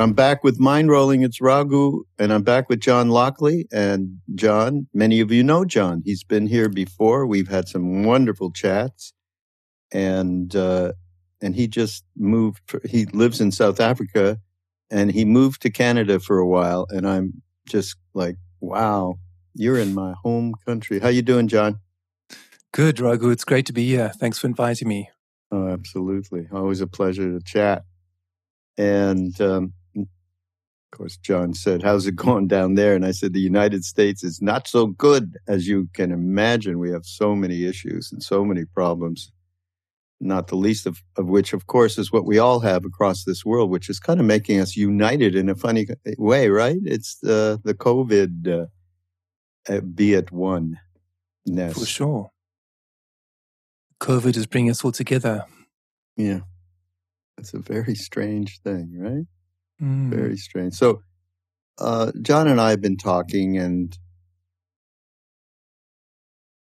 I'm back with Mind Rolling. It's Raghu, and I'm back with John Lockley. And John, many of you know John. He's been here before. We've had some wonderful chats, and uh, and he just moved. He lives in South Africa, and he moved to Canada for a while. And I'm just like, wow, you're in my home country. How you doing, John? Good, Raghu. It's great to be here. Thanks for inviting me. Oh, absolutely. Always a pleasure to chat. And um, of course, John said, How's it going down there? And I said, The United States is not so good as you can imagine. We have so many issues and so many problems, not the least of, of which, of course, is what we all have across this world, which is kind of making us united in a funny way, right? It's uh, the COVID uh, uh be at one. Ness. For sure. COVID is bringing us all together. Yeah. It's a very strange thing, right? Mm. Very strange. So, uh, John and I have been talking, and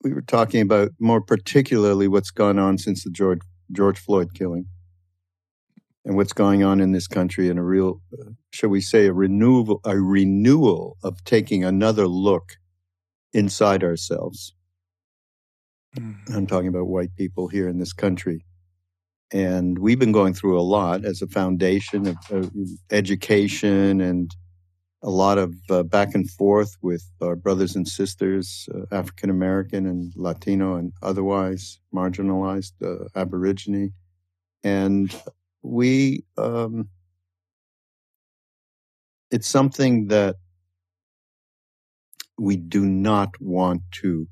we were talking about more particularly what's gone on since the George George Floyd killing, and what's going on in this country, and a real, uh, shall we say, a renewal, a renewal of taking another look inside ourselves. Mm. I'm talking about white people here in this country. And we've been going through a lot as a foundation of, education and a lot of uh, back and forth with our brothers and sisters, uh, African American and Latino and otherwise marginalized uh, Aborigine. And we, um, it's something that we do not want to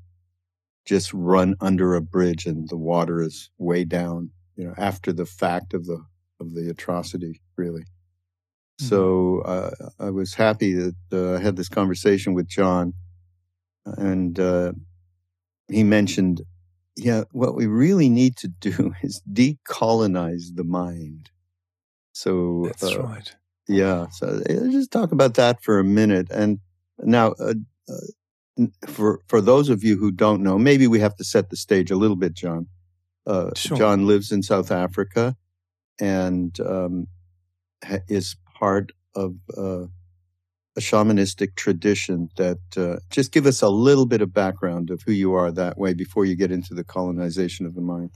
just run under a bridge and the water is way down you know, after the fact of the of the atrocity, really. Mm-hmm. So uh, I was happy that uh, I had this conversation with John, and uh, he mentioned, yeah, what we really need to do is decolonize the mind. So that's uh, right. Yeah. So just talk about that for a minute. And now, uh, uh, for for those of you who don't know, maybe we have to set the stage a little bit, John. Uh, sure. John lives in South Africa and um, ha- is part of uh, a shamanistic tradition that uh, just give us a little bit of background of who you are that way before you get into the colonization of the mind.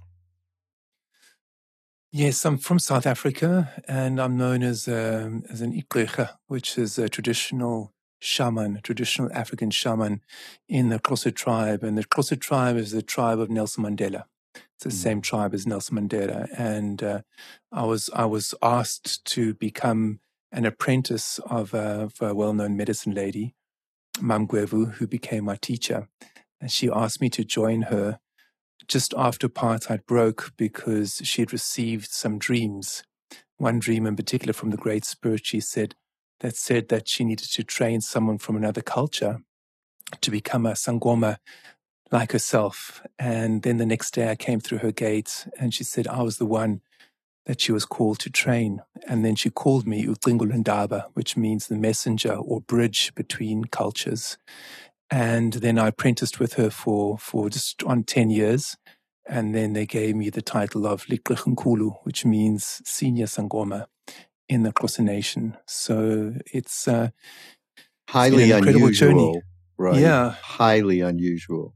Yes, I'm from South Africa and I'm known as, um, as an Igqirha, which is a traditional shaman, traditional African shaman in the Xhosa tribe. And the Xhosa tribe is the tribe of Nelson Mandela. It's the mm. same tribe as Nelson Mandela, and uh, I was I was asked to become an apprentice of a, a well-known medicine lady, MaMngwevu, who became my teacher, and she asked me to join her just after apartheid broke because she had received some dreams. One dream in particular from the Great Spirit, she said, that said that she needed to train someone from another culture to become a sangoma like herself. And then the next day I came through her gate and she said I was the one that she was called to train. And then she called me Utlingulundaba, which means the messenger or bridge between cultures. And then I apprenticed with her for, for just on 10 years. And then they gave me the title of Likrichunkulu, which means senior Sangoma in the Xhosa Nation. So it's, uh, highly it's unusual. Journey. Right. Yeah. Highly unusual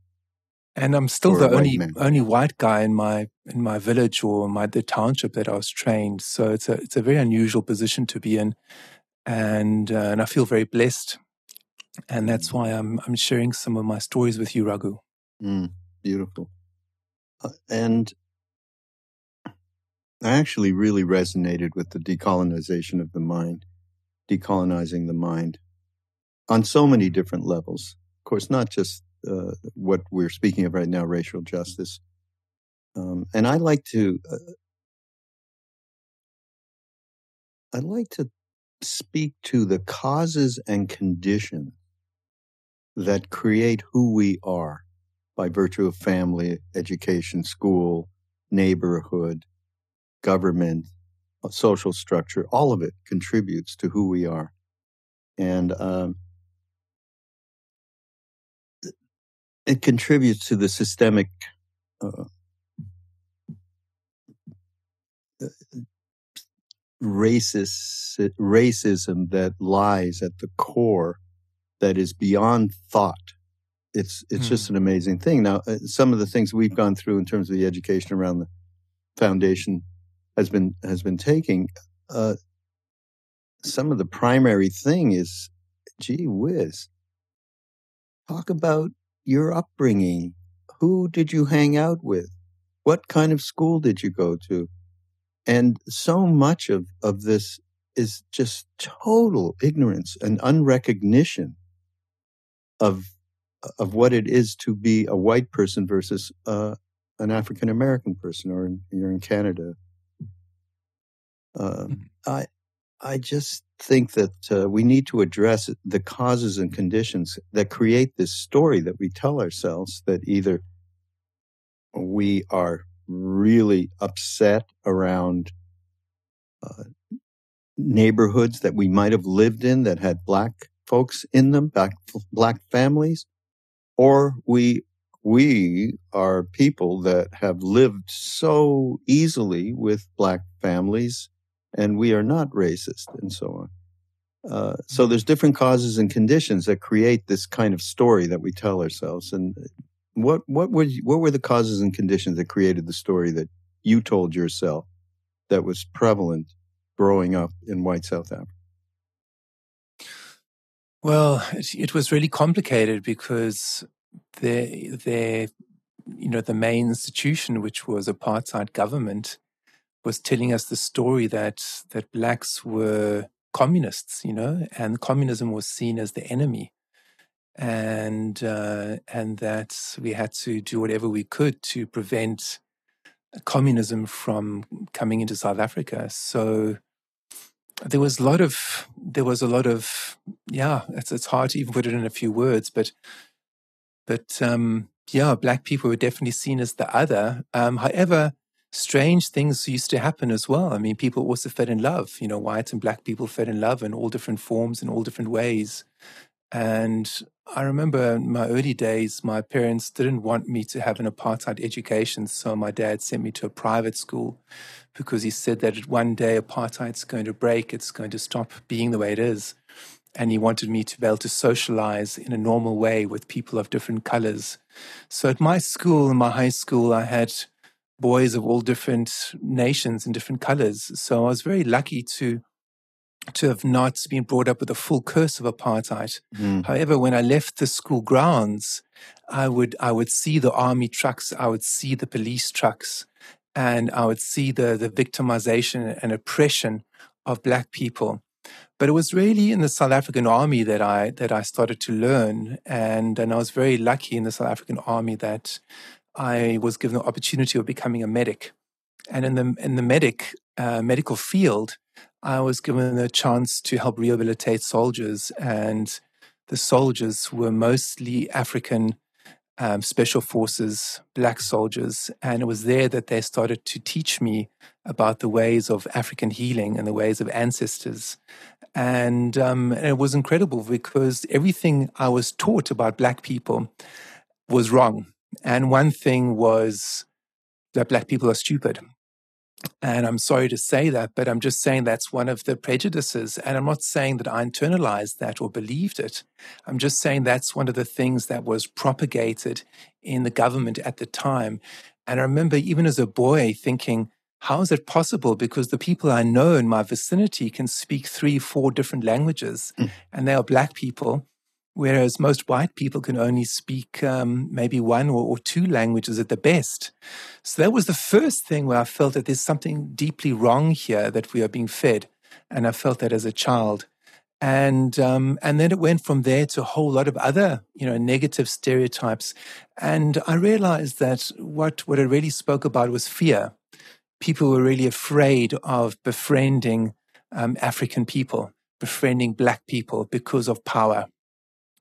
and I'm still the only man. only white guy in my in my village or my the township that I was trained. So it's a it's a very unusual position to be in, and uh, and I feel very blessed, and that's mm. why I'm I'm sharing some of my stories with you, Raghu. Mm, beautiful, uh, and I actually really resonated with the decolonization of the mind, decolonizing the mind, on so many different levels. Of course, not just uh, what we're speaking of right now, racial justice. Um, and I like to, uh, I like to speak to the causes and conditions that create who we are by virtue of family, education, school, neighborhood, government, uh, social structure. All of it contributes to who we are. And um, it contributes to the systemic uh, racist racism that lies at the core that is beyond thought. It's it's mm. just an amazing thing. Now, uh, some of the things we've gone through in terms of the education around the foundation has been has been taking. Uh, some of the primary thing is, gee whiz, talk about your upbringing. Who did you hang out with? What kind of school did you go to? And so much of, of this is just total ignorance and unrecognition of of what it is to be a white person versus uh, an African American person, or in, you're in Canada. Uh, I I just think that uh, we need to address the causes and conditions that create this story that we tell ourselves that either we are really upset around uh, neighborhoods that we might have lived in that had black folks in them, black, black families, or we we are people that have lived so easily with black families and we are not racist and so on. Uh, so there's different causes and conditions that create this kind of story that we tell ourselves. And what what were what were the causes and conditions that created the story that you told yourself that was prevalent growing up in white South Africa? Well, it, it was really complicated because the the you know the main institution, which was apartheid government, was telling us the story that that blacks were communists, you know, and communism was seen as the enemy and uh, and that we had to do whatever we could to prevent communism from coming into South Africa. So there was a lot of there was a lot of yeah. It's it's hard to even put it in a few words, but but um, yeah, black people were definitely seen as the other. Um, however, strange things used to happen as well. I mean, people also fell in love. You know, white and black people fell in love in all different forms in all different ways. And I remember in my early days, my parents didn't want me to have an apartheid education. So my dad sent me to a private school because he said that one day apartheid's going to break, it's going to stop being the way it is. And he wanted me to be able to socialize in a normal way with people of different colors. So at my school, in my high school, I had boys of all different nations and different colors. So I was very lucky to to have not been brought up with the full curse of apartheid. Mm. However, when I left the school grounds, I would I would see the army trucks, I would see the police trucks, and I would see the the victimization and oppression of black people. But it was really in the South African army that I that I started to learn, and and I was very lucky in the South African army that I was given the opportunity of becoming a medic, and in the in the medic uh, medical field, I was given a chance to help rehabilitate soldiers, and the soldiers were mostly African um, special forces, black soldiers. And it was there that they started to teach me about the ways of African healing and the ways of ancestors. And, um, and it was incredible because everything I was taught about black people was wrong. And one thing was that black people are stupid. And I'm sorry to say that, but I'm just saying that's one of the prejudices. And I'm not saying that I internalized that or believed it. I'm just saying that's one of the things that was propagated in the government at the time. And I remember even as a boy thinking, how is it possible? Because the people I know in my vicinity can speak three, four different languages, mm. and they are black people whereas most white people can only speak um, maybe one or, or, two languages at the best. So that was the first thing where I felt that there's something deeply wrong here that we are being fed, and I felt that as a child. And um, and then it went from there to a whole lot of other you know negative stereotypes, and I realized that what what it really spoke about was fear. People were really afraid of befriending um, African people, befriending black people because of power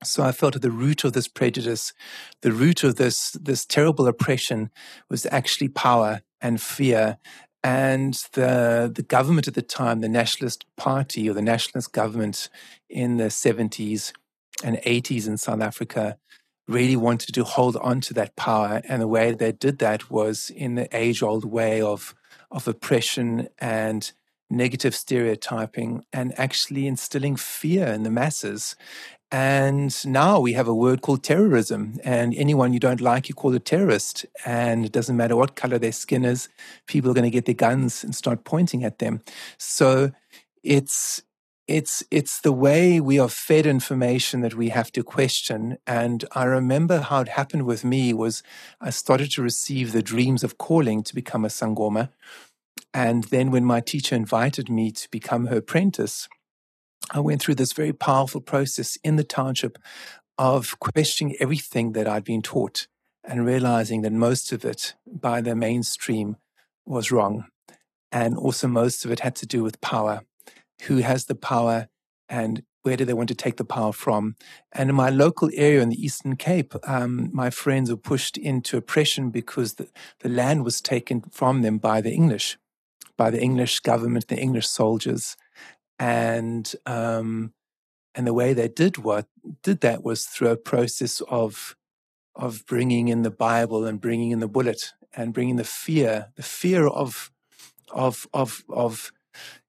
so I felt at the root of this prejudice, the root of this, this terrible oppression was actually power and fear. And the, the government at the time, the Nationalist Party or the Nationalist government in the 70s and 80s in South Africa, really wanted to hold on to that power. And the way they did that was in the age old way of, of oppression and negative stereotyping and actually instilling fear in the masses. And now we have a word called terrorism. And anyone you don't like, you call a terrorist. And it doesn't matter what color their skin is, people are going to get their guns and start pointing at them. So it's it's it's the way we are fed information that we have to question and i remember how it happened with me was i started to receive the dreams of calling to become a sangoma and then when my teacher invited me to become her apprentice I went through this very powerful process in the township of questioning everything that I'd been taught and realizing that most of it by the mainstream was wrong. And also, most of it had to do with power. Who has the power and where do they want to take the power from? And in my local area in the Eastern Cape, um, my friends were pushed into oppression because the, the land was taken from them by the English, by the English government, the English soldiers and um, and the way they did what did that was through a process of of bringing in the Bible and bringing in the bullet and bringing the fear, the fear of of of of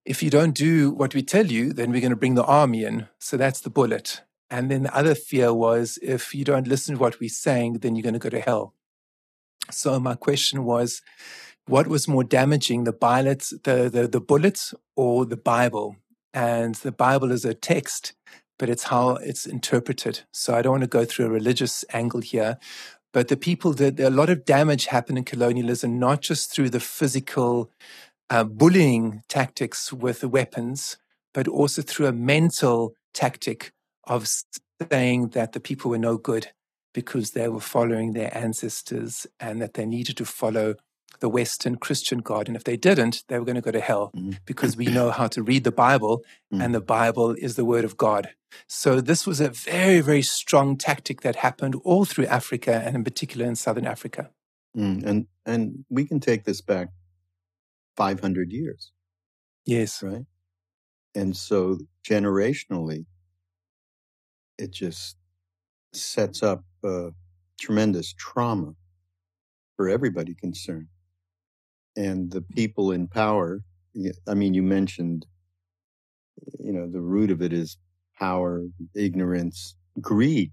if you don't do what we tell you, then we're going to bring the army in. So that's the bullet. And then the other fear was if you don't listen to what we're saying, then you're going to go to hell. So my question was, what was more damaging, the bullets, the, the, the bullets or the Bible? And the Bible is a text, but it's how it's interpreted. So I don't want to go through a religious angle here. But the people that a lot of damage happened in colonialism, not just through the physical uh, bullying tactics with the weapons, but also through a mental tactic of saying that the people were no good because they were following their ancestors and that they needed to follow the Western Christian God. And if they didn't, they were going to go to hell mm. because we know how to read the Bible mm. and the Bible is the Word of God. So this was a very, very strong tactic that happened all through Africa and in particular in Southern Africa. Mm. And, and we can take this back 500 years. Yes. Right. And so generationally, it just sets up uh, tremendous trauma for everybody concerned and the people in power. I mean, you mentioned, you know, the root of it is power, ignorance, greed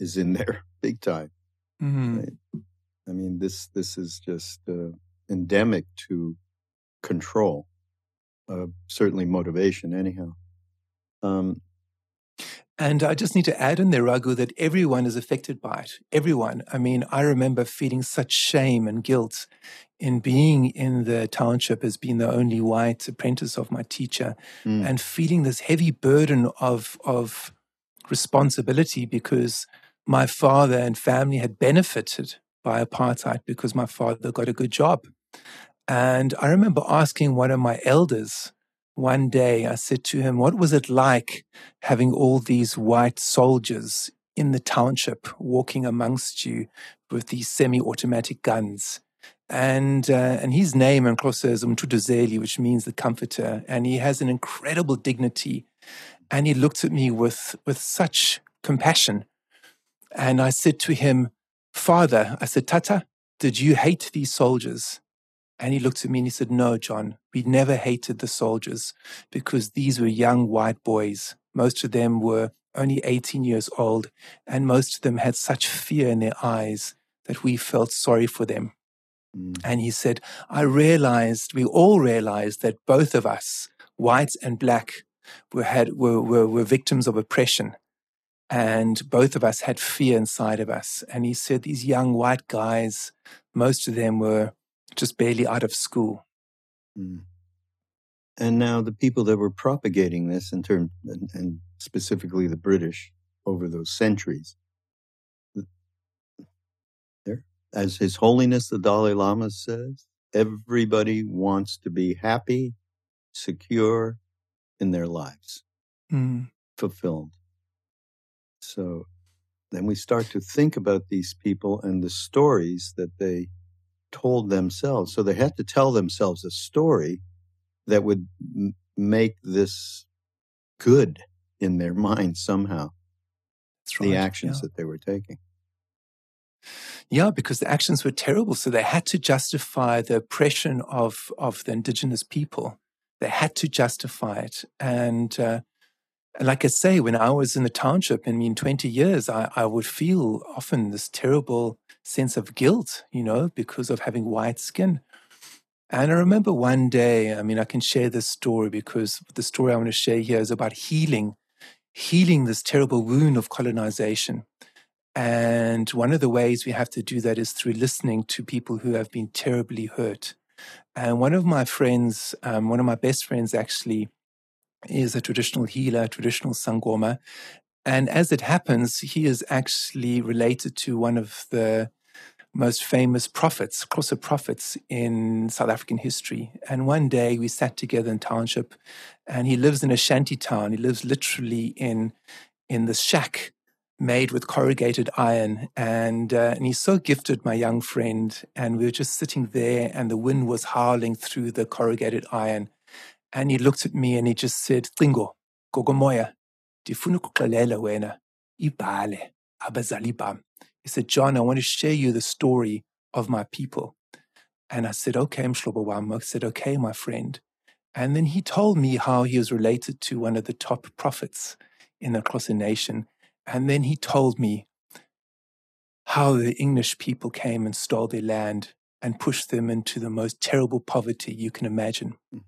is in there big time. Mm-hmm. Right? I mean, this this is just uh, endemic to control, uh, certainly motivation, anyhow. Um, and I just need to add in there, Raghu, that everyone is affected by it. Everyone. I mean, I remember feeling such shame and guilt in being in the township as being the only white apprentice of my teacher mm. and feeling this heavy burden of, of responsibility because my father and family had benefited by apartheid because my father got a good job. And I remember asking one of my elders, one day I said to him, What was it like having all these white soldiers in the township walking amongst you with these semi automatic guns? And, uh, and his name in Xhosa is Umtutuzeli, which means the comforter. And he has an incredible dignity. And he looked at me with, with such compassion. And I said to him, Father, I said, Tata, did you hate these soldiers? And he looked at me and he said, No, John, we never hated the soldiers because these were young white boys. Most of them were only 18 years old, and most of them had such fear in their eyes that we felt sorry for them. Mm. And he said, I realized, we all realized that both of us, whites and black, were, had, were, were, were victims of oppression. And both of us had fear inside of us. And he said, These young white guys, most of them were just barely out of school. Mm. And now the people that were propagating this in terms, and, and specifically the British over those centuries, there, as His Holiness the Dalai Lama says, everybody wants to be happy, secure in their lives, mm. fulfilled. So then we start to think about these people and the stories that they told themselves. So they had to tell themselves a story that would m- make this good in their mind somehow. Right, the actions yeah. that they were taking. Yeah, because the actions were terrible. So they had to justify the oppression of, of the indigenous people. They had to justify it. And, uh, like I say, when I was in the township, I mean, 20 years, I, I would feel often this terrible sense of guilt, you know, because of having white skin. And I remember one day, I mean, I can share this story because the story I want to share here is about healing, healing this terrible wound of colonization. And one of the ways we have to do that is through listening to people who have been terribly hurt. And one of my friends, um, one of my best friends actually, is a traditional healer, traditional Sangoma. And as it happens, he is actually related to one of the most famous prophets, Xhosa prophets in South African history. And one day we sat together in township, and he lives in a shanty town. He lives literally in in this shack made with corrugated iron. And, uh, and he's so gifted, my young friend. And we were just sitting there, and the wind was howling through the corrugated iron. And he looked at me and he just said, Tingo, Gogomoya, ndifuna ukuxelela wena, ibale, abazali bam. He said, John, I want to share you the story of my people. And I said, okay, Mshlobo I said, okay, my friend. And then he told me how he was related to one of the top prophets in the Xhosa nation. And then he told me how the English people came and stole their land and pushed them into the most terrible poverty you can imagine. Mm.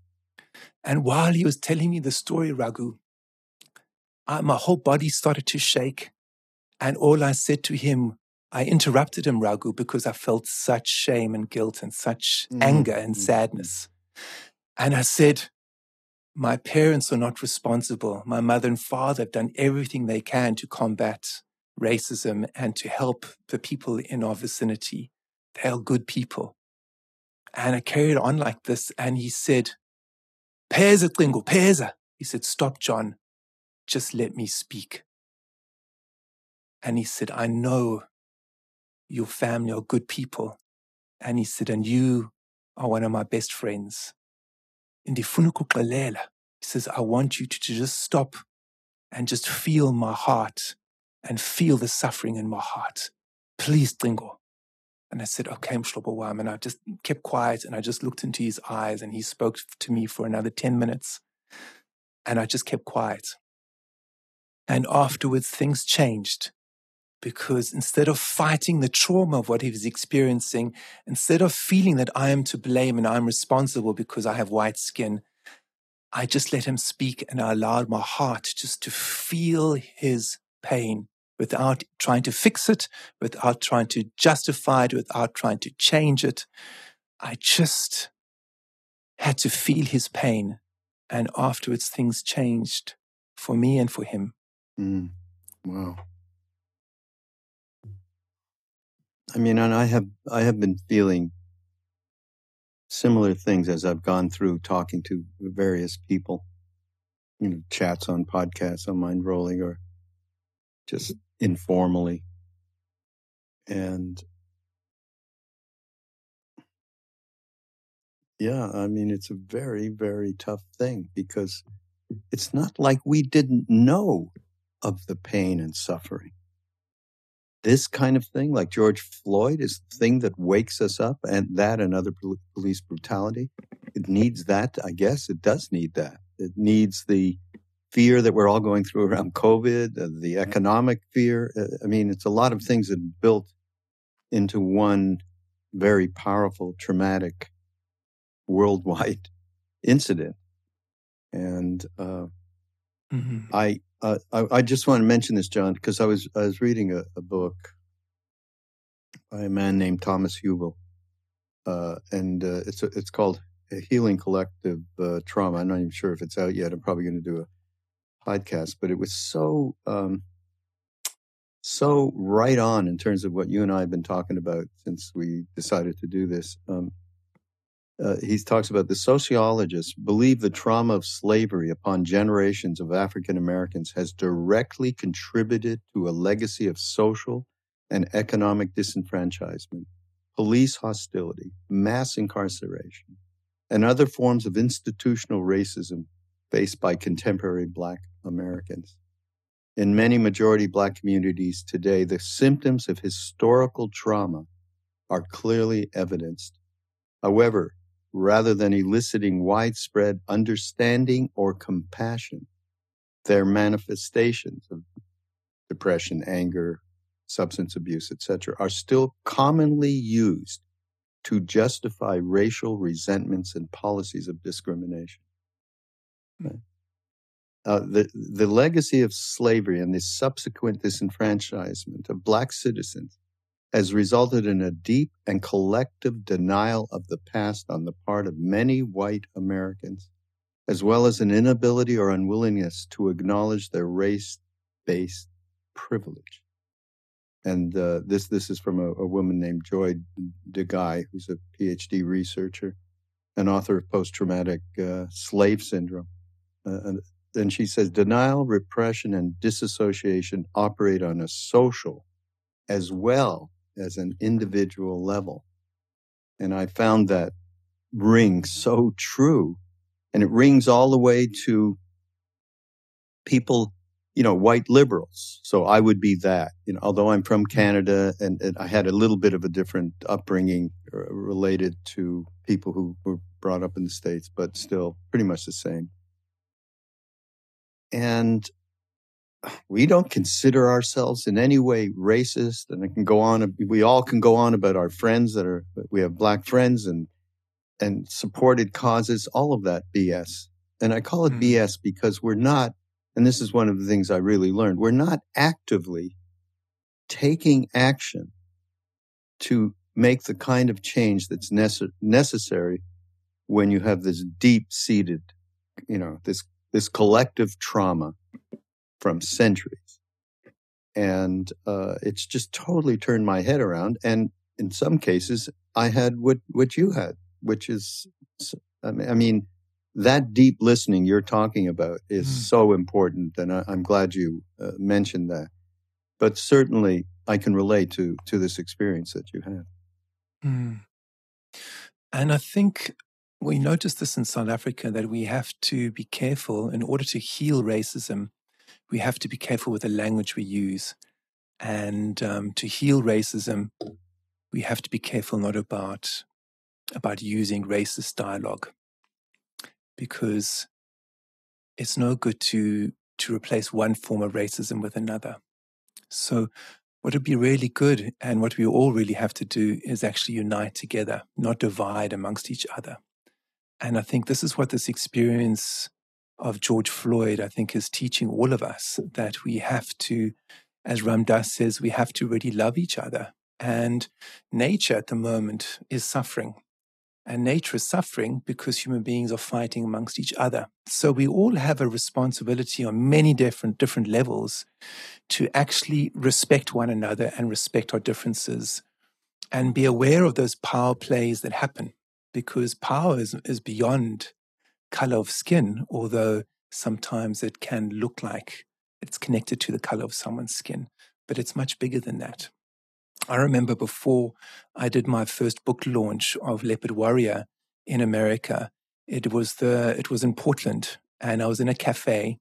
And while he was telling me the story, Raghu, I, my whole body started to shake. And all I said to him, I interrupted him, Raghu, because I felt such shame and guilt and such mm. anger and mm. sadness. And I said, my parents are not responsible. My mother and father have done everything they can to combat racism and to help the people in our vicinity. They are good people. And I carried on like this. And he said, Peza Tlingo, Peza. He said, Stop, John. Just let me speak. And he said, I know your family are good people. And he said, And you are one of my best friends. ukuxelela. He says, I want you to just stop and just feel my heart and feel the suffering in my heart. Please, Tringo. And I said, okay, Mshlobo And I just kept quiet and I just looked into his eyes and he spoke to me for another 10 minutes. And I just kept quiet. And afterwards, things changed because instead of fighting the trauma of what he was experiencing, instead of feeling that I am to blame and I'm responsible because I have white skin, I just let him speak and I allowed my heart just to feel his pain without trying to fix it, without trying to justify it, without trying to change it. I just had to feel his pain. And afterwards, things changed for me and for him. Mm. Wow. I mean, and I have I have been feeling similar things as I've gone through talking to various people, you know, chats on podcasts on Mind Rolling or just informally. And yeah, I mean, it's a very, very tough thing because it's not like we didn't know of the pain and suffering this kind of thing, like George Floyd, is the thing that wakes us up, and that and other police brutality. It needs that, I guess. It does need that. It needs the fear that we're all going through around COVID, uh, the economic fear. Uh, I mean, it's a lot of things that built into one very powerful, traumatic, worldwide incident. And uh, mm-hmm. I uh, I, I, just want to mention this, John, because I was I was reading a, a, book by a man named Thomas Hübl, uh, and uh, it's a, it's called Healing Collective uh, Trauma. I'm not even sure if it's out yet. I'm probably going to do a podcast, but it was so um, so right on in terms of what you and I have been talking about since we decided to do this. Um, uh, he talks about the sociologists believe the trauma of slavery upon generations of African Americans has directly contributed to a legacy of social and economic disenfranchisement, police hostility, mass incarceration, and other forms of institutional racism faced by contemporary Black Americans. In many majority Black communities today, the symptoms of historical trauma are clearly evidenced. However, rather than eliciting widespread understanding or compassion. Their manifestations of depression, anger, substance abuse, etc., are still commonly used to justify racial resentments and policies of discrimination. Uh, the, the legacy of slavery and the subsequent disenfranchisement of black citizens has resulted in a deep and collective denial of the past on the part of many white Americans, as well as an inability or unwillingness to acknowledge their race based privilege. And uh, this this is from a, a woman named Joy DeGruy, who's a PhD researcher, an author of post traumatic uh, slave syndrome. Uh, and she says denial, repression, and disassociation operate on a social as well as an individual level. And I found that ring so true. And it rings all the way to people, you know, white liberals. So I would be that, you know, although I'm from Canada and, and I had a little bit of a different upbringing uh, related to people who were brought up in the States, but still pretty much the same. And we don't consider ourselves in any way racist and it can go on we all can go on about our friends that are we have black friends and and supported causes all of that bs and i call it mm. bs because we're not and this is one of the things i really learned we're not actively taking action to make the kind of change that's nece- necessary when you have this deep seated you know this this collective trauma from centuries. And uh, it's just totally turned my head around. And in some cases, I had what, what you had, which is, I mean, that deep listening you're talking about is mm. so important. And I, am glad you uh, mentioned that. But certainly, I can relate to, to this experience that you had. Mm. And I think we noticed this in South Africa that we have to be careful in order to heal racism we have to be careful with the language we use. And um, to heal racism, we have to be careful not about about using racist dialogue because it's no good to to replace one form of racism with another. So what would be really good and what we all really have to do is actually unite together, not divide amongst each other. And I think this is what this experience of George Floyd, I think, is teaching all of us that we have to, as Ram Dass says, we have to really love each other. And nature at the moment is suffering. And nature is suffering because human beings are fighting amongst each other. So we all have a responsibility on many different different levels to actually respect one another and respect our differences and be aware of those power plays that happen because power is, is beyond color of skin, although sometimes it can look like it's connected to the color of someone's skin, but it's much bigger than that. I remember before I did my first book launch of Leopard Warrior in America, it was the it was in Portland and I was in a cafe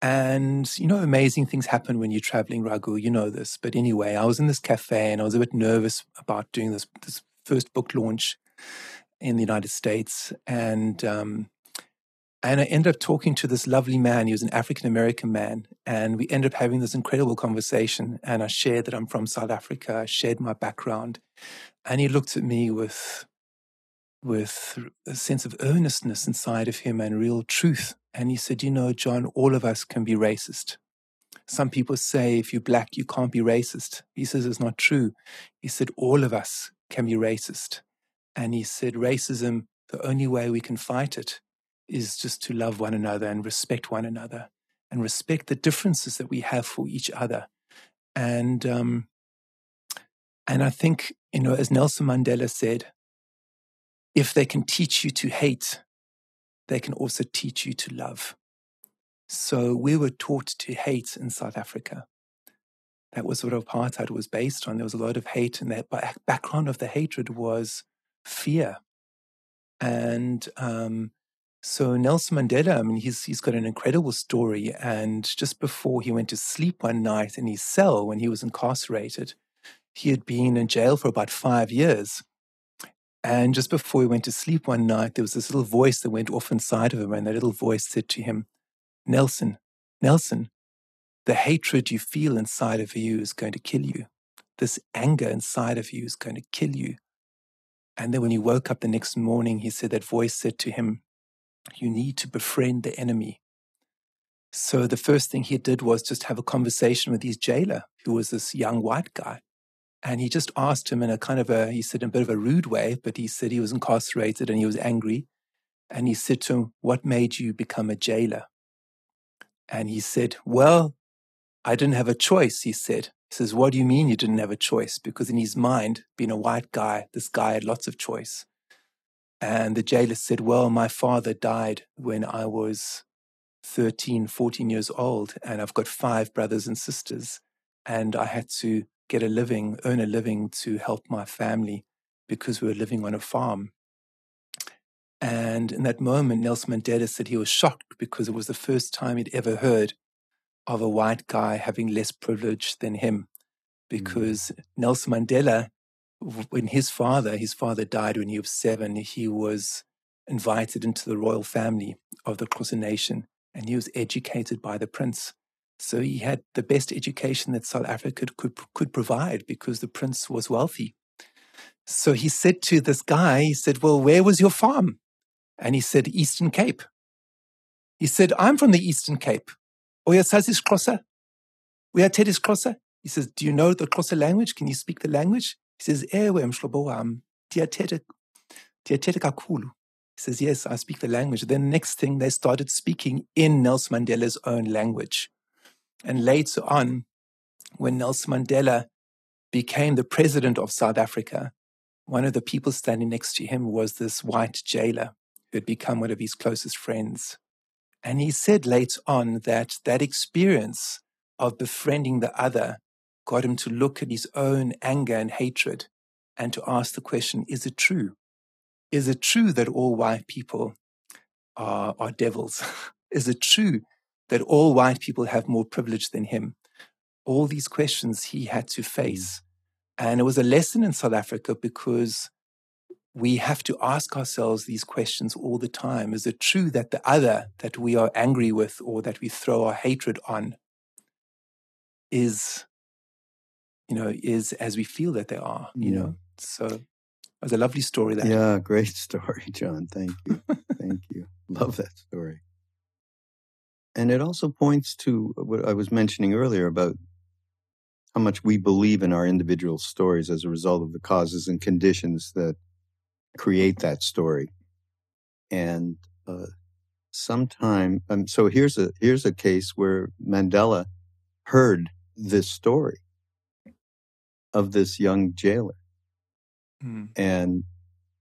and you know amazing things happen when you're traveling Raghu, you know this. But anyway, I was in this cafe and I was a bit nervous about doing this this first book launch in the United States and um, and I ended up talking to this lovely man. He was an African American man. And we ended up having this incredible conversation. And I shared that I'm from South Africa. I shared my background. And he looked at me with, with a sense of earnestness inside of him and real truth. And he said, You know, John, all of us can be racist. Some people say if you're black, you can't be racist. He says it's not true. He said, All of us can be racist. And he said, Racism, the only way we can fight it is just to love one another and respect one another and respect the differences that we have for each other. And um, and I think you know, as Nelson Mandela said, if they can teach you to hate, they can also teach you to love. So we were taught to hate in South Africa. That was what apartheid was based on. There was a lot of hate, and that background of the hatred was fear. And um, so Nelson Mandela, I mean, he's he's got an incredible story. And just before he went to sleep one night in his cell when he was incarcerated, he had been in jail for about five years. And just before he went to sleep one night, there was this little voice that went off inside of him, and that little voice said to him, Nelson, Nelson, the hatred you feel inside of you is going to kill you. This anger inside of you is going to kill you. And then when he woke up the next morning, he said that voice said to him, You need to befriend the enemy. So the first thing he did was just have a conversation with his jailer, who was this young white guy. And he just asked him in a kind of a, he said in a bit of a rude way, but he said he was incarcerated and he was angry. And he said to him, What made you become a jailer? And he said, Well, I didn't have a choice, he said. He says, What do you mean you didn't have a choice? Because in his mind, being a white guy, this guy had lots of choice. And the jailer said, Well, my father died when I was 13, 14 years old, and I've got five brothers and sisters. And I had to get a living, earn a living to help my family because we were living on a farm. And in that moment, Nelson Mandela said he was shocked because it was the first time he'd ever heard of a white guy having less privilege than him. Mm. Because mm. Nelson Mandela, when his father, his father died when he was seven, he was invited into the royal family of the Xhosa Nation and he was educated by the prince. So he had the best education that South Africa could, could provide because the prince was wealthy. So he said to this guy, he said, Well, where was your farm? And he said, Eastern Cape. He said, I'm from the Eastern Cape. Uyasazis Xhosa? Uyathetha Xhosa? He says, Do you know the Xhosa language? Can you speak the language? He says, eh, Ewe mhlobo wam, ndiyathetha kakulu. He says, Yes, I speak the language. Then next thing they started speaking in Nelson Mandela's own language. And later on, when Nelson Mandela became the president of South Africa, one of the people standing next to him was this white jailer who had become one of his closest friends. And he said later on that that experience of befriending the other got him to look at his own anger and hatred and to ask the question is it true? Is it true that all white people are, are devils? is it true that all white people have more privilege than him? All these questions he had to hmm. face. And it was a lesson in South Africa because we have to ask ourselves these questions all the time. Is it true that the other that we are angry with or that we throw our hatred on is, you know, is as we feel that they are, you yeah. know? So it was a lovely story. That yeah, great story, John. Thank you. Thank you. Love that story. And it also points to what I was mentioning earlier about how much we believe in our individual stories as a result of the causes and conditions that create that story. And uh, sometime, um, so here's a here's a case where Mandela heard this story of this young jailer, mm. and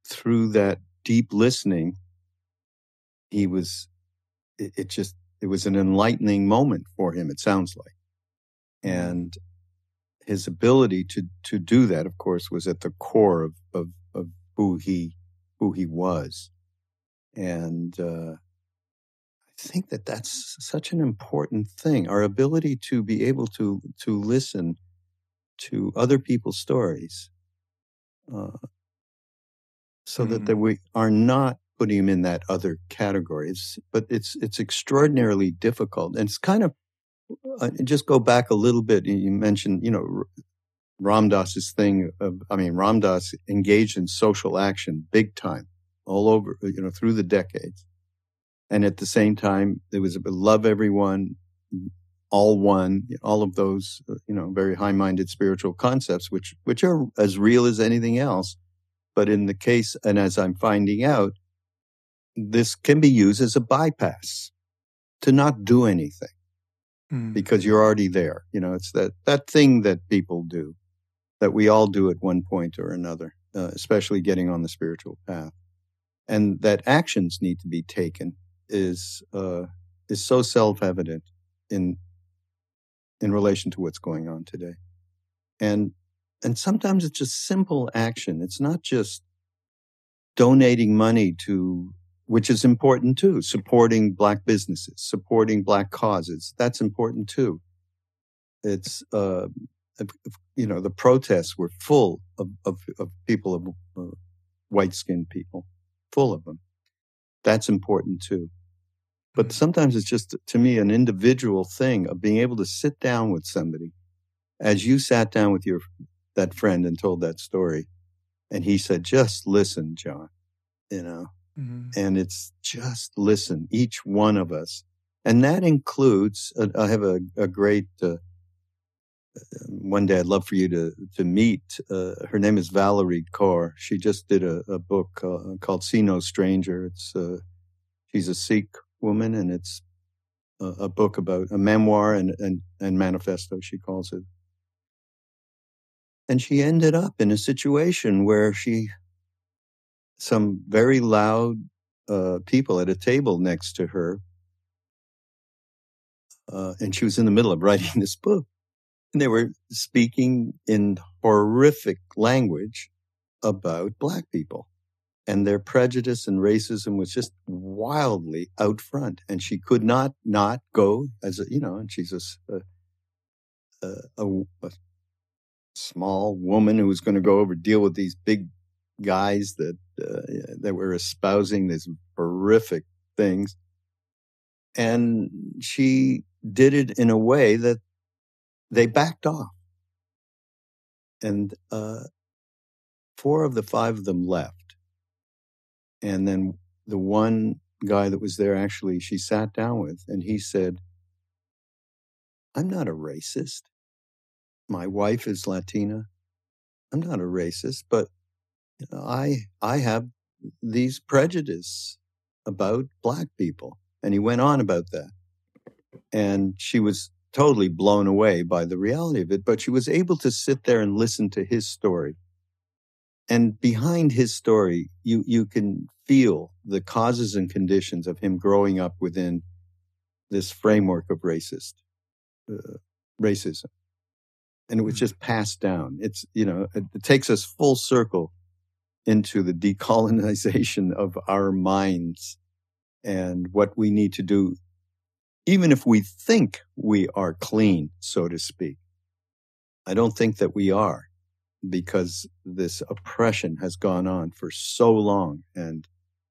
through that deep listening, he was. It, it just it was an enlightening moment for him. It sounds like, hmm. and his ability to to do that, of course, was at the core of of, of who he who he was, and uh, I think that that's such an important thing. Our ability to be able to to listen to other people's stories, uh, so mm-hmm. that, that we are not putting him in that other category. It's, but it's it's extraordinarily difficult, and it's kind of uh, just go back a little bit. You mentioned, you know, Ram Dass's thing of, I mean, Ram Dass engaged in social action big time all over, you know, through the decades. And at the same time, there was a love everyone, all one, all of those, uh, you know, very high minded spiritual concepts, which, which are as real as anything else. But in the case, and as I'm finding out, this can be used as a bypass to not do anything mm. because you're already there. You know, it's that, that thing that people do that we all do at one point or another, uh, especially getting on the spiritual path. And that actions need to be taken is, uh, is so self-evident in, in relation to what's going on today. And, and sometimes it's just simple action. It's not just donating money to, which is important too, supporting black businesses, supporting black causes. That's important too. It's, uh, you know, the protests were full of, of, of people of, uh, white skinned people, full of them. That's important too. But sometimes it's just, to me, an individual thing of being able to sit down with somebody as you sat down with your that friend and told that story and he said just listen john you know mm-hmm. and it's just listen each one of us and that includes uh, i have a, a great uh, one day I'd love for you to to meet. Uh, her name is Valarie Kaur. She just did a, a book uh, called "See No Stranger." It's uh, she's a Sikh woman, and it's a, a, book about a memoir and, and and manifesto. She calls it. And she ended up in a situation where she, some very loud uh, people at a table next to her, uh, and she was in the middle of writing this book and they were speaking in horrific language about black people. And their prejudice and racism was just wildly out front. And she could not not go as a, you know, and she's a, a, a, a small woman who was going to go over deal with these big guys that uh, that were espousing these horrific things. And she did it in a way that they backed off. And uh, four of the five of them left. And then the one guy that was there actually she sat down with and he said, I'm not a racist. My wife is Latina. I'm not a racist, but you know, I I have these prejudice about black people. And he went on about that. And she was totally blown away by the reality of it, but she was able to sit there and listen to his story. And behind his story, you, you can feel the causes and conditions of him growing up within this framework of racist, uh, racism. And it was mm-hmm. just passed down. It's, you know, it, it takes us full circle into the decolonization of our minds and what we need to do even if we think we are clean, so to speak. I don't think that we are because this oppression has gone on for so long and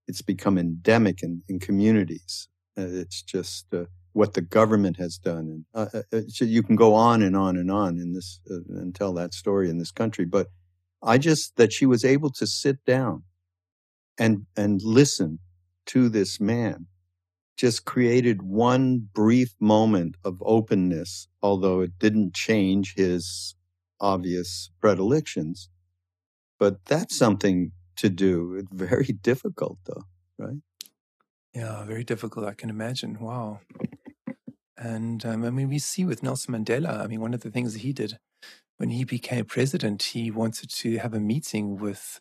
it's become endemic in, in communities. Uh, it's just uh, what the government has done. And uh, uh, uh so you can go on and on and on in this uh, and tell that story in this country. But I just, that she was able to sit down and, and listen to this man just created one brief moment of openness, although it didn't change his obvious predilections. But that's something to do. It's very difficult, though, right? Yeah, very difficult. I can imagine. Wow. And um, I mean, we see with Nelson Mandela, I mean, one of the things that he did when he became president, he wanted to have a meeting with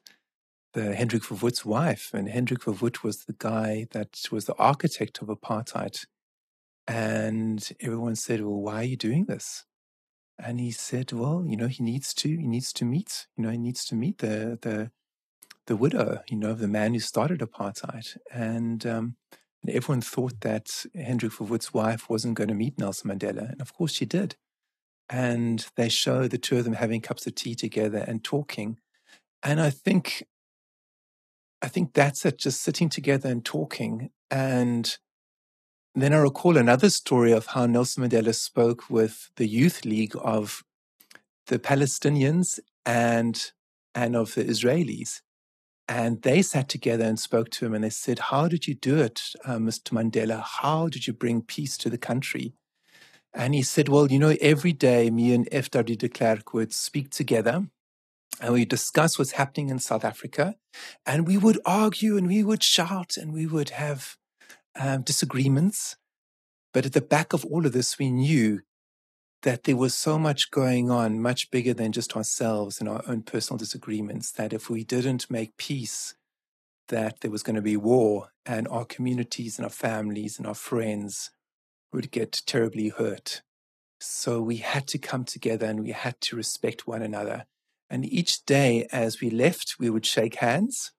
the Hendrik Verwoerd's wife, and Hendrik Verwoerd was the guy that was the architect of apartheid. And everyone said, "Well, why are you doing this?" And he said, "Well, you know, he needs to. He needs to meet. You know, he needs to meet the the the widow. You know, of the man who started apartheid." And um, everyone thought that Hendrik Verwoerd's wife wasn't going to meet Nelson Mandela, and of course she did. And they show the two of them having cups of tea together and talking. And I think I think that's it, just sitting together and talking. And then I recall another story of how Nelson Mandela spoke with the youth league of the Palestinians and and of the Israelis. And they sat together and spoke to him and they said, How did you do it, uh, Mr. Mandela? How did you bring peace to the country? And he said, Well, you know, every day me and F.W. de Klerk would speak together and we discuss what's happening in South Africa. And we would argue and we would shout and we would have um, disagreements. But at the back of all of this, we knew that there was so much going on, much bigger than just ourselves and our own personal disagreements, that if we didn't make peace, that there was going to be war and our communities and our families and our friends would get terribly hurt. So we had to come together and we had to respect one another. And each day as we left, we would shake hands,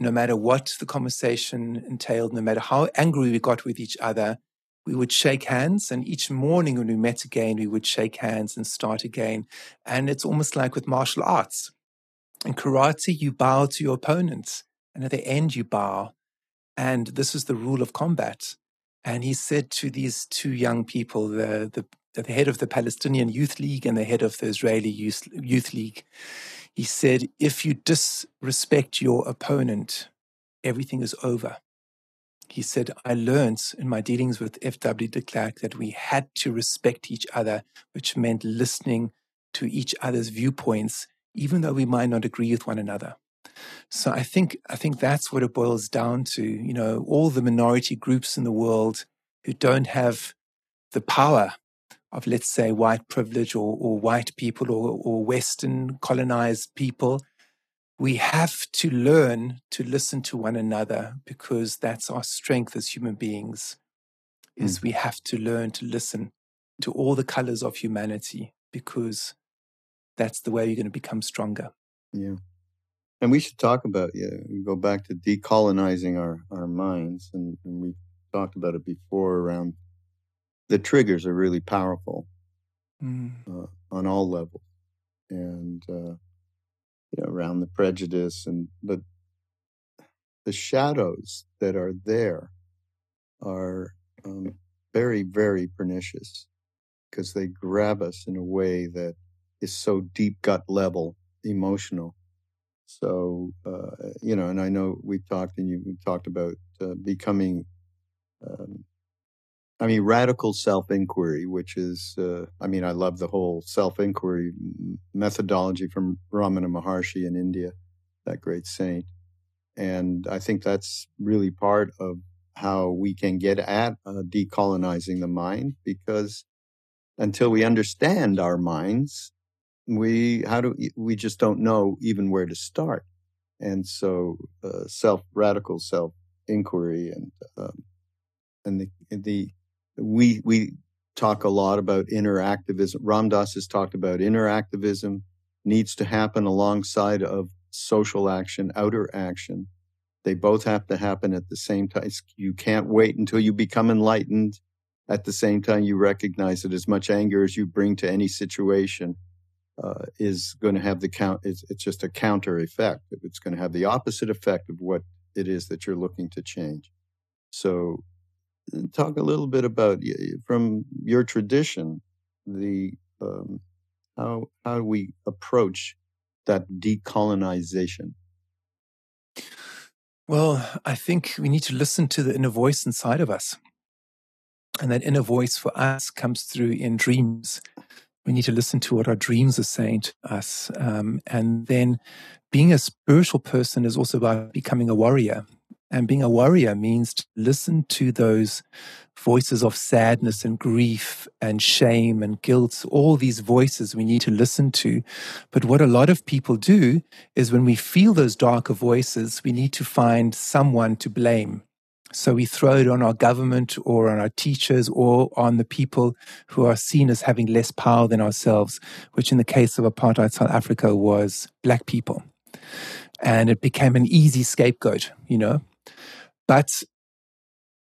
no matter what the conversation entailed, no matter how angry we got with each other, we would shake hands. And each morning when we met again, we would shake hands and start again. And it's almost like with martial arts. In karate, you bow to your opponent, and at the end, you bow. And this is the rule of combat. And he said to these two young people, the, the, the head of the Palestinian Youth League and the head of the Israeli Youth, Youth League, he said, if you disrespect your opponent, everything is over. He said, I learned in my dealings with F.W. de Klerk that we had to respect each other, which meant listening to each other's viewpoints, even though we might not agree with one another. So I think I think that's what it boils down to. You know, all the minority groups in the world who don't have the power of, let's say, white privilege or, or white people or, or Western colonized people, we have to learn to listen to one another because that's our strength as human beings is mm. we have to learn to listen to all the colors of humanity because that's the way you're going to become stronger yeah and we should talk about yeah go back to decolonizing our our minds and, and we talked about it before around the triggers are really powerful mm. uh, on all levels and uh, you know, around the prejudice and but the shadows that are there are um, very very pernicious because they grab us in a way that is so deep gut level emotional so uh, you know and i know we've talked and you talked about uh, becoming um, I mean, radical self inquiry, which is, uh, I mean, I love the whole self inquiry methodology from Ramana Maharshi in India, that great saint. And I think that's really part of how we can get at uh, decolonizing the mind because until we understand our minds, we, how do, we just don't know even where to start. And so, uh, self, radical self inquiry and, um, and the, the we we talk a lot about inner activism. Ram Dass has talked about inner activism needs to happen alongside of social action, outer action. They both have to happen at the same time. You can't wait until you become enlightened. At the same time, you recognize that as much anger as you bring to any situation uh, is going to have the count. It's, it's just a counter effect. It's going to have the opposite effect of what it is that you're looking to change. So talk a little bit about from your tradition the um, how how we approach that decolonization? Well i think we need to listen to the inner voice inside of us. And that inner voice for us comes through in dreams. We need to listen to what our dreams are saying to us um, and then being a spiritual person is also about becoming a warrior and being a warrior means to listen to those voices of sadness and grief and shame and guilt, all these voices we need to listen to. But what a lot of people do is when we feel those darker voices, we need to find someone to blame. So we throw it on our government or on our teachers or on the people who are seen as having less power than ourselves, which in the case of apartheid South Africa was black people. And it became an easy scapegoat, you know. But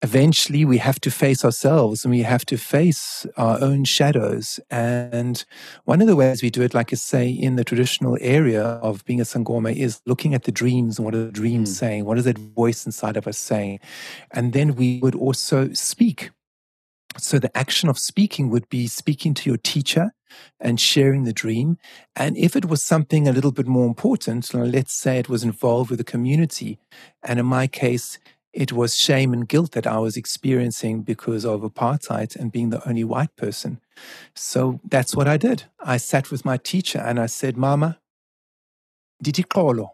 eventually we have to face ourselves and we have to face our own shadows. And one of the ways we do it, like I say, in the traditional area of being a Sangoma is looking at the dreams and what are the dreams mm. saying? What is that voice inside of us saying? And then we would also speak. So the action of speaking would be speaking to your teacher and sharing the dream. And if it was something a little bit more important, let's say it was involved with the community. And in my case, it was shame and guilt that I was experiencing because of apartheid and being the only white person. So that's what I did. I sat with my teacher and I said, Mama, Ditikolo.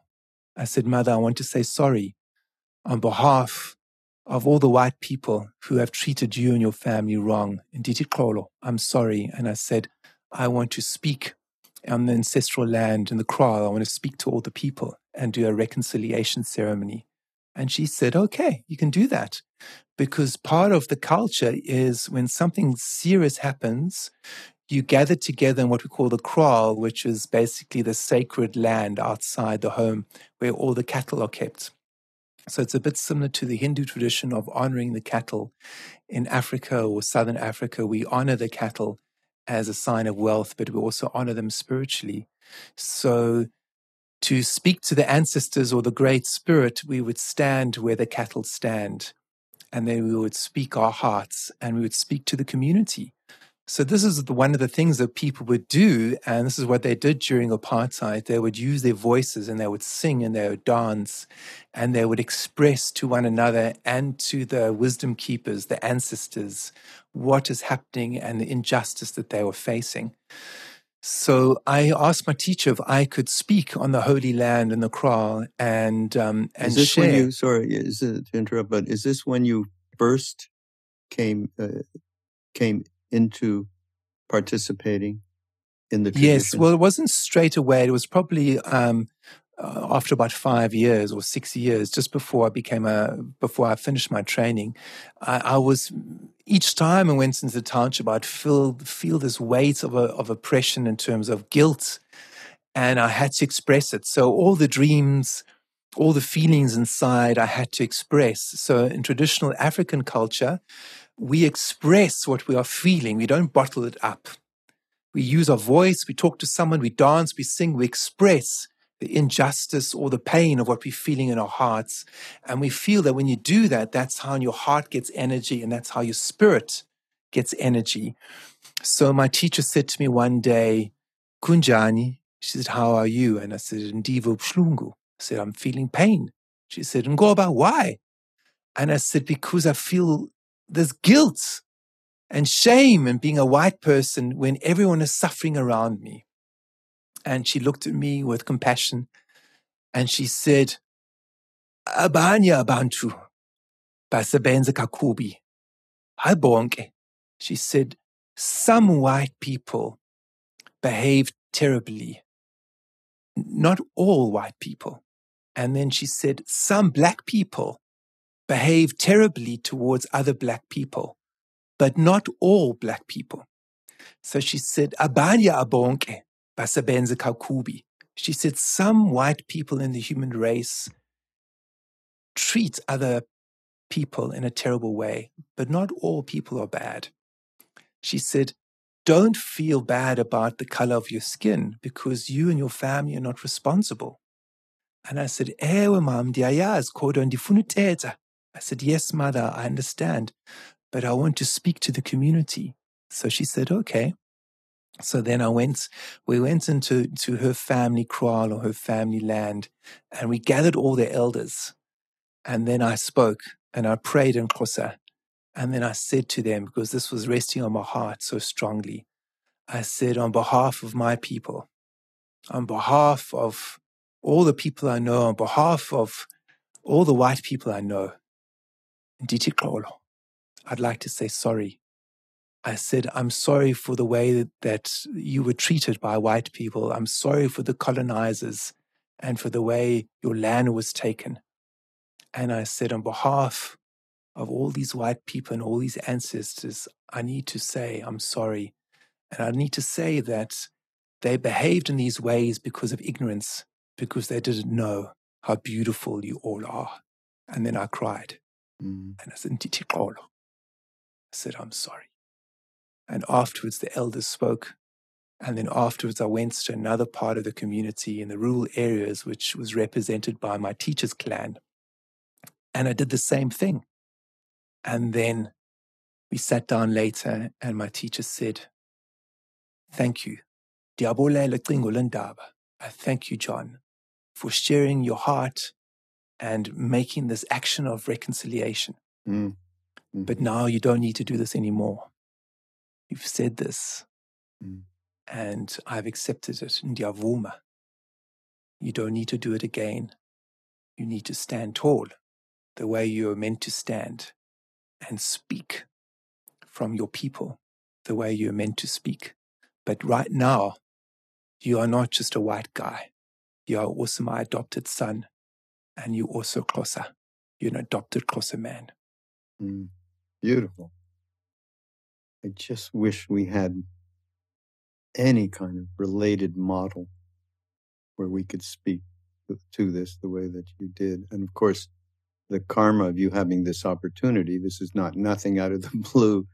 I said, Mother, I want to say sorry on behalf of all the white people who have treated you and your family wrong. And Ditikolo, I'm sorry. And I said, I want to speak on the ancestral land in the kraal. I want to speak to all the people and do a reconciliation ceremony. And she said, okay, you can do that. Because part of the culture is when something serious happens, you gather together in what we call the kraal, which is basically the sacred land outside the home where all the cattle are kept. So it's a bit similar to the Hindu tradition of honoring the cattle. In Africa or Southern Africa, we honor the cattle as a sign of wealth, but we also honor them spiritually. So To speak to the ancestors or the great spirit, we would stand where the cattle stand. And then we would speak our hearts and we would speak to the community. So this is the, one of the things that people would do, and this is what they did during apartheid. They would use their voices and they would sing and they would dance, and they would express to one another and to the wisdom keepers, the ancestors, what is happening and the injustice that they were facing. So I asked my teacher if I could speak on the Holy Land and the Kraal and um, and is this share. when you sorry is it, to interrupt, but is this when you first came uh, came into participating in the tradition? Yes, well, it wasn't straight away. It was probably um, uh, after about five years or six years, just before I became a before I finished my training. I, I was each time I went into the township, I'd feel feel this weight of a, of oppression in terms of guilt, and I had to express it. So all the dreams. All the feelings inside I had to express. So, in traditional African culture, we express what we are feeling. We don't bottle it up. We use our voice, we talk to someone, we dance, we sing, we express the injustice or the pain of what we're feeling in our hearts. And we feel that when you do that, that's how your heart gets energy and that's how your spirit gets energy. So my teacher said to me one day, Kunjani, she said, How are you? And I said, Ndivo Pshlungu. I said, I'm feeling pain. She said, Ngoba, why? And I said, Because I feel there's guilt and shame in being a white person when everyone is suffering around me. And she looked at me with compassion and she said, Abanya abantu basebenza kakubi. Hi She said, some white people behave terribly. Not all white people. And then she said, some black people behave terribly towards other black people, but not all black people. So she said, Abanya abonke basabenza kaukubi. She said, some white people in the human race treat other people in a terrible way, but not all people are bad. She said, don't feel bad about the color of your skin because you and your family are not responsible. And I said, Ewe mam diayaz kodo ndifunuteta. I said, Yes, mother, I understand, but I want to speak to the community. So she said, Okay. So then I went, we went into to her family kraal or her family land, and we gathered all the elders. And then I spoke and I prayed in Xhosa. And then I said to them, because this was resting on my heart so strongly, I said, on behalf of my people, on behalf of all the people I know, on behalf of all the white people I know, I'd like to say sorry. I said, I'm sorry for the way that you were treated by white people. I'm sorry for the colonizers and for the way your land was taken. And I said, on behalf of all these white people and all these ancestors, I need to say, I'm sorry. And I need to say that they behaved in these ways because of ignorance, because they didn't know how beautiful you all are. And then I cried. Mm. And I said, I said, I'm sorry. And afterwards, the elders spoke. And then afterwards, I went to another part of the community in the rural areas, which was represented by my teacher's clan. And I did the same thing. And then we sat down later, and my teacher said, Thank you. I thank you, John, for sharing your heart and making this action of reconciliation. Mm. Mm-hmm. But now you don't need to do this anymore. You've said this, mm. and I've accepted it. Ndiavuma. You don't need to do it again. You need to stand tall the way you are meant to stand and speak from your people the way you're meant to speak. But right now, you are not just a white guy. You are also my adopted son and you also Xhosa. You're an adopted Xhosa man. Mm, beautiful. I just wish we had any kind of related model where we could speak to this the way that you did. And of course, the karma of you having this opportunity, this is not nothing out of the blue,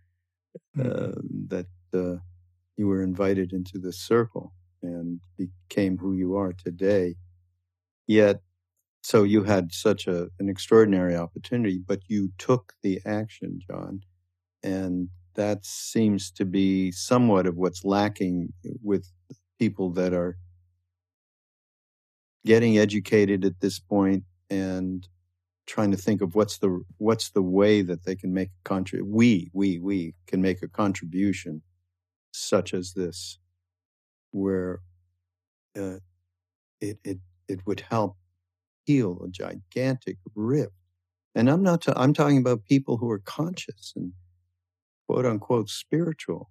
uh, mm-hmm. that uh, you were invited into this circle and became who you are today yet so you had such a, an extraordinary opportunity, but you took the action, John. And that seems to be somewhat of what's lacking with people that are getting educated at this point and trying to think of what's the what's the way that they can make a contribution we we we can make a contribution such as this where uh, it it it would help heal a gigantic rift and i'm not i'm talking about people who are conscious and quote unquote spiritual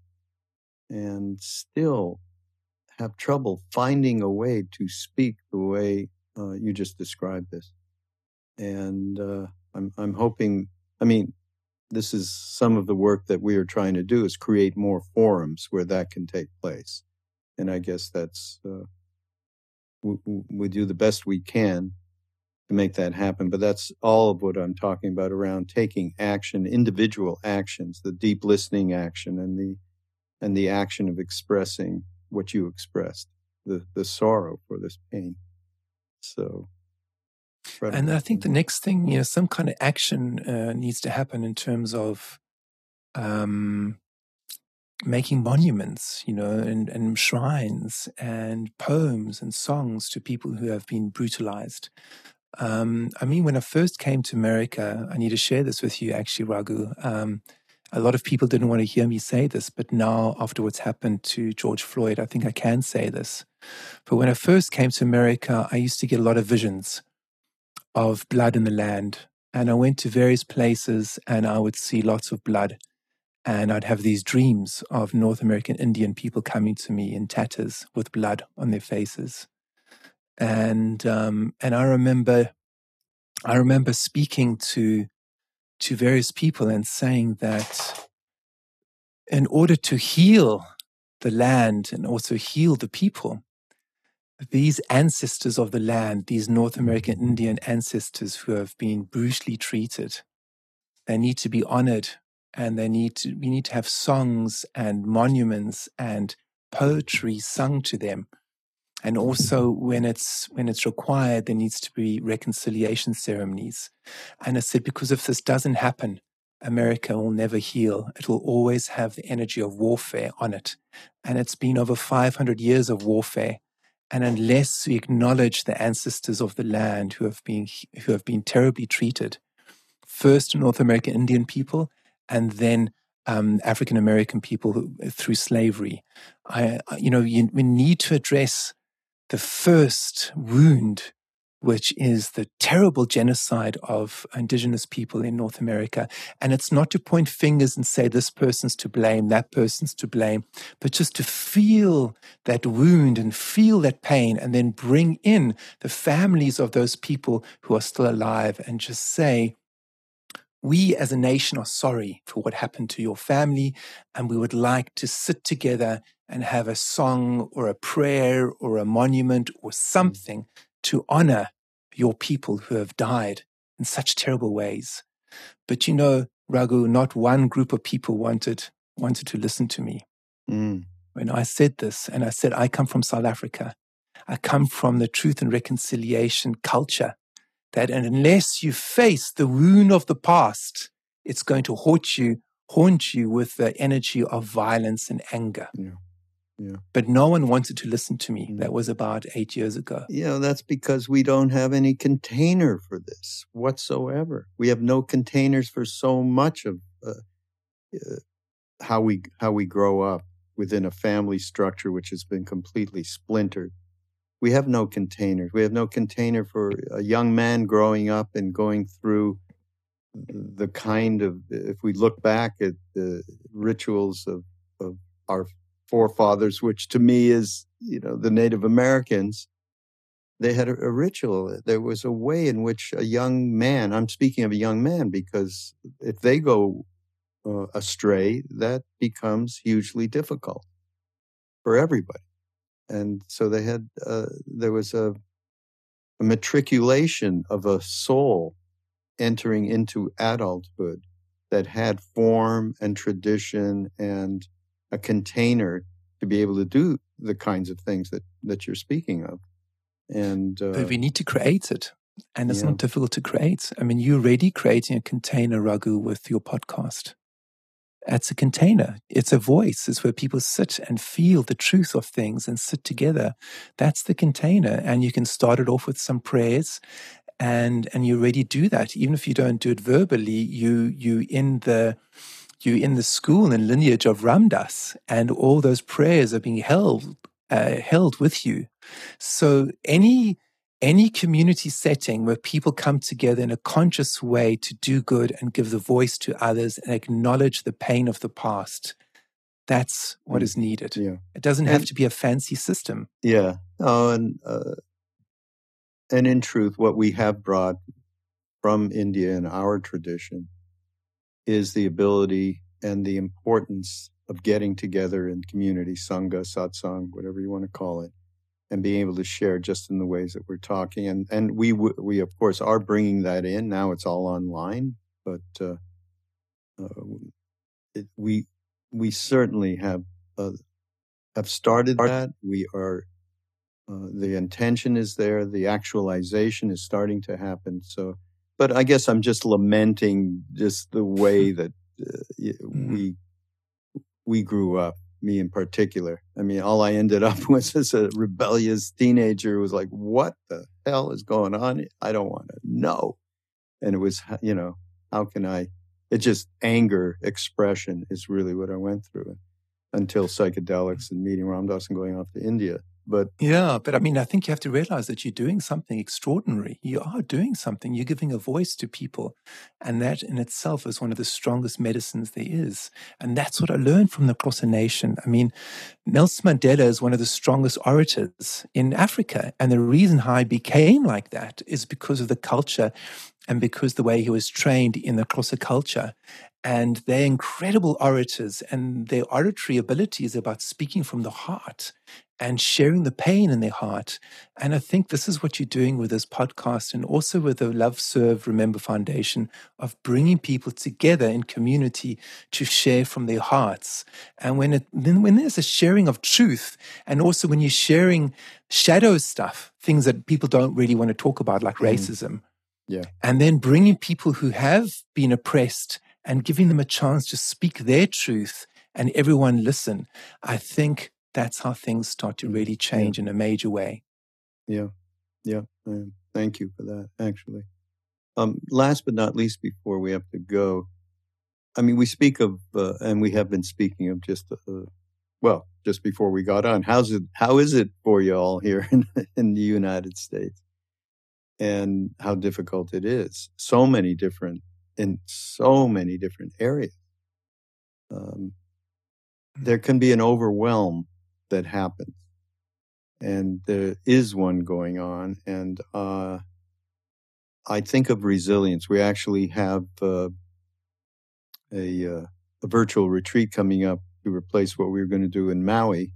and still have trouble finding a way to speak the way uh, you just described this. And uh, I'm, I'm hoping, I mean, this is some of the work that we are trying to do is create more forums where that can take place. And I guess that's, uh, we, we do the best we can to make that happen. But that's all of what I'm talking about around taking action, individual actions, the deep listening action and the, and the action of expressing what you expressed, the, the sorrow for this pain. So, and I think the next thing, you know, some kind of action uh, needs to happen in terms of um, making monuments, you know, and, and shrines and poems and songs to people who have been brutalized. Um, I mean, when I first came to America, I need to share this with you, actually, Raghu. Um, a lot of people didn't want to hear me say this, but now, after what's happened to George Floyd, I think I can say this. But when I first came to America, I used to get a lot of visions of blood in the land. And I went to various places and I would see lots of blood. And I'd have these dreams of North American Indian people coming to me in tatters with blood on their faces. And um, and I remember I remember speaking to to various people and saying that in order to heal the land and also heal the people, these ancestors of the land, these North American Indian ancestors who have been brutally treated, they need to be honored and they need to, we need to have songs and monuments and poetry sung to them and also when it's when it's required there needs to be reconciliation ceremonies. And i said because if this doesn't happen america will never heal. It will always have the energy of warfare on it. And it's been over 500 years of warfare. And unless we acknowledge the ancestors of the land who have been who have been terribly treated first north american indian people and then um, African American people through slavery. I, you know, you, we need to address the first wound, which is the terrible genocide of indigenous people in North America. And it's not to point fingers and say this person's to blame, that person's to blame, but just to feel that wound and feel that pain and then bring in the families of those people who are still alive and just say, we as a nation are sorry for what happened to your family, and we would like to sit together and have a song or a prayer or a monument or mm. something to honor your people who have died in such terrible ways. But you know, Raghu, not one group of people wanted wanted to listen to me. Mm. When I said this, and I said, I come from South Africa. I come from the truth and reconciliation culture that unless you face the wound of the past, it's going to haunt you, haunt you with the energy of violence and anger. Yeah. Yeah. But no one wanted to listen to me. That was about eight years ago. Yeah, that's because we don't have any container for this whatsoever. We have no containers for so much of uh, uh, how we how we grow up within a family structure which has been completely splintered. We have no containers. We have no container for a young man growing up and going through the kind of if we look back at the rituals of, of our forefathers, which to me is, you know, the Native Americans, they had a, a, ritual. There was a way in which a young man, I'm speaking of a young man because if they go uh, astray, that becomes hugely difficult for everybody. And so they had, uh, there was a, a matriculation of a soul entering into adulthood that had form and tradition and a container to be able to do the kinds of things that that you're speaking of And uh, but we need to create it. And it's Yeah. not difficult to create. I mean, you're already creating a container, Raghu, with your podcast. It's a container. It's a voice. It's where people sit and feel the truth of things and sit together. That's the container. And you can start it off with some prayers and and you already do that. Even if you don't do it verbally, you you in the you in the school and lineage of Ram Dass, and all those prayers are being held uh, held with you. So any any community setting where people come together in a conscious way to do good and give the voice to others and acknowledge the pain of the past, that's what Mm. is needed. yeah, It doesn't have And- to be a fancy system. yeah. Oh, and uh, and in truth, what we have brought from India in our tradition is the ability and the importance of getting together in community, sangha, satsang, whatever you want to call it, and being able to share just in the ways that we're talking. And and we w- we of course are bringing that in now. It's all online, but uh, uh, it, we we certainly have uh, have started that. We are uh, the intention is there. The actualization is starting to happen. So, but I guess I'm just lamenting just the way that uh, Mhm. we we grew up. Me in particular. I mean, all I ended up was as a rebellious teenager who was like, "What the hell is going on? I don't want to know." And it was, you know, how can I? It just anger expression is really what I went through until psychedelics and meeting Ram Dass and going off to India. But Yeah, but I mean, I think you have to realize that you're doing something extraordinary. You are doing something. You're giving a voice to people. And that in itself is one of the strongest medicines there is. And that's what I learned from the Xhosa Nation. I mean, Nelson Mandela is one of the strongest orators in Africa. And the reason how he became like that is because of the culture and because the way he was trained in the Xhosa culture. And they're incredible orators, and their oratory ability is about speaking from the heart and sharing the pain in their heart. And I think this is what you're doing with this podcast and also with the Love Serve Remember Foundation of bringing people together in community to share from their hearts. And when it, when there's a sharing of truth and also when you're sharing shadow stuff, things that people don't really want to talk about, like Mm. racism. Yeah. And then bringing people who have been oppressed and giving them a chance to speak their truth and everyone listen. I think that's how things start to Mm, really change in a major way. yeah, yeah. um, thank you for that. Actually, um, last but not least, before we have to go, I mean, we speak of, uh, and we have been speaking of just, uh, well, just before we got on. How's it? How is it for you all here in, in the United States? And how difficult it is. So many different in so many different areas. Um, there can be an overwhelm that happens, and there is one going on. And uh, I think of resilience. We actually have uh, a uh, a virtual retreat coming up to replace what we were going to do in Maui.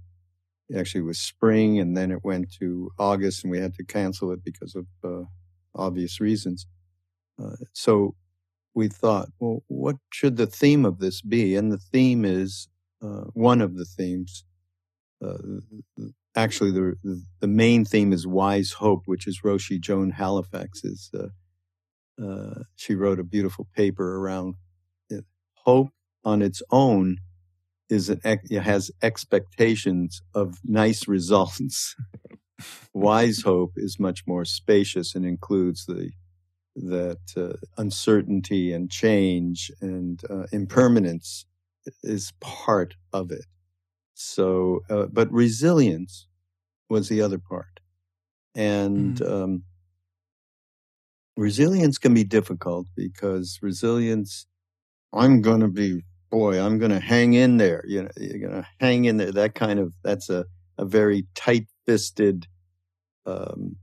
It actually was spring, and then it went to August, and we had to cancel it because of uh, obvious reasons. Uh, so we thought, well, what should the theme of this be? And the theme is uh, one of the themes. Uh, actually, the, the main theme is wise hope, which is Roshi Joan Halifax's. Uh, uh, she wrote a beautiful paper around it. Hope on its own is an it has expectations of nice results. wise hope is much more spacious and includes the that uh, uncertainty and change and uh, impermanence is part of it. So, uh, but resilience was the other part, and um, resilience can be difficult because resilience. I'm going to be boy. I'm going to hang in there. You know, you're going to hang in there. That kind of that's a a very tight-fisted. Um,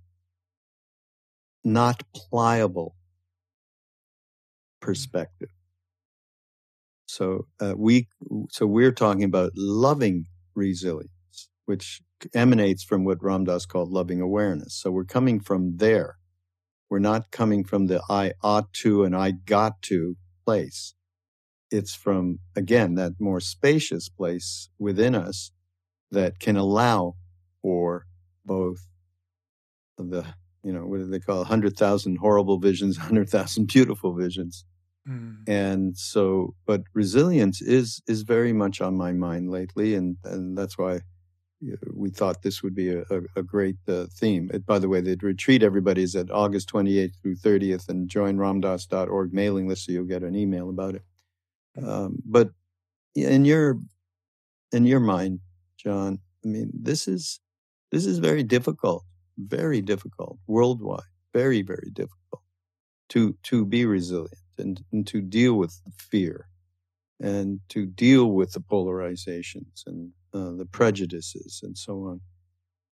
not pliable perspective. So uh, we so we're talking about loving resilience, which emanates from what Ram Dass called loving awareness. So we're coming from there. We're not coming from the I ought to and I got to place. It's from again that more spacious place within us that can allow for both the you know what do they call hundred thousand horrible visions, hundred thousand beautiful visions. Mm. And so, but resilience is is very much on my mind lately, and and that's why we thought this would be a, a, great uh, theme. It, by the way, the retreat everybody is at August 28th through 30th, and join ramdass.org mailing list so you'll get an email about it. Mm. Um, but in your in your mind, John, I mean, this is this is very difficult, very difficult worldwide, very very difficult to to be resilient and, and to deal with fear and to deal with the polarizations and uh, the prejudices and so on.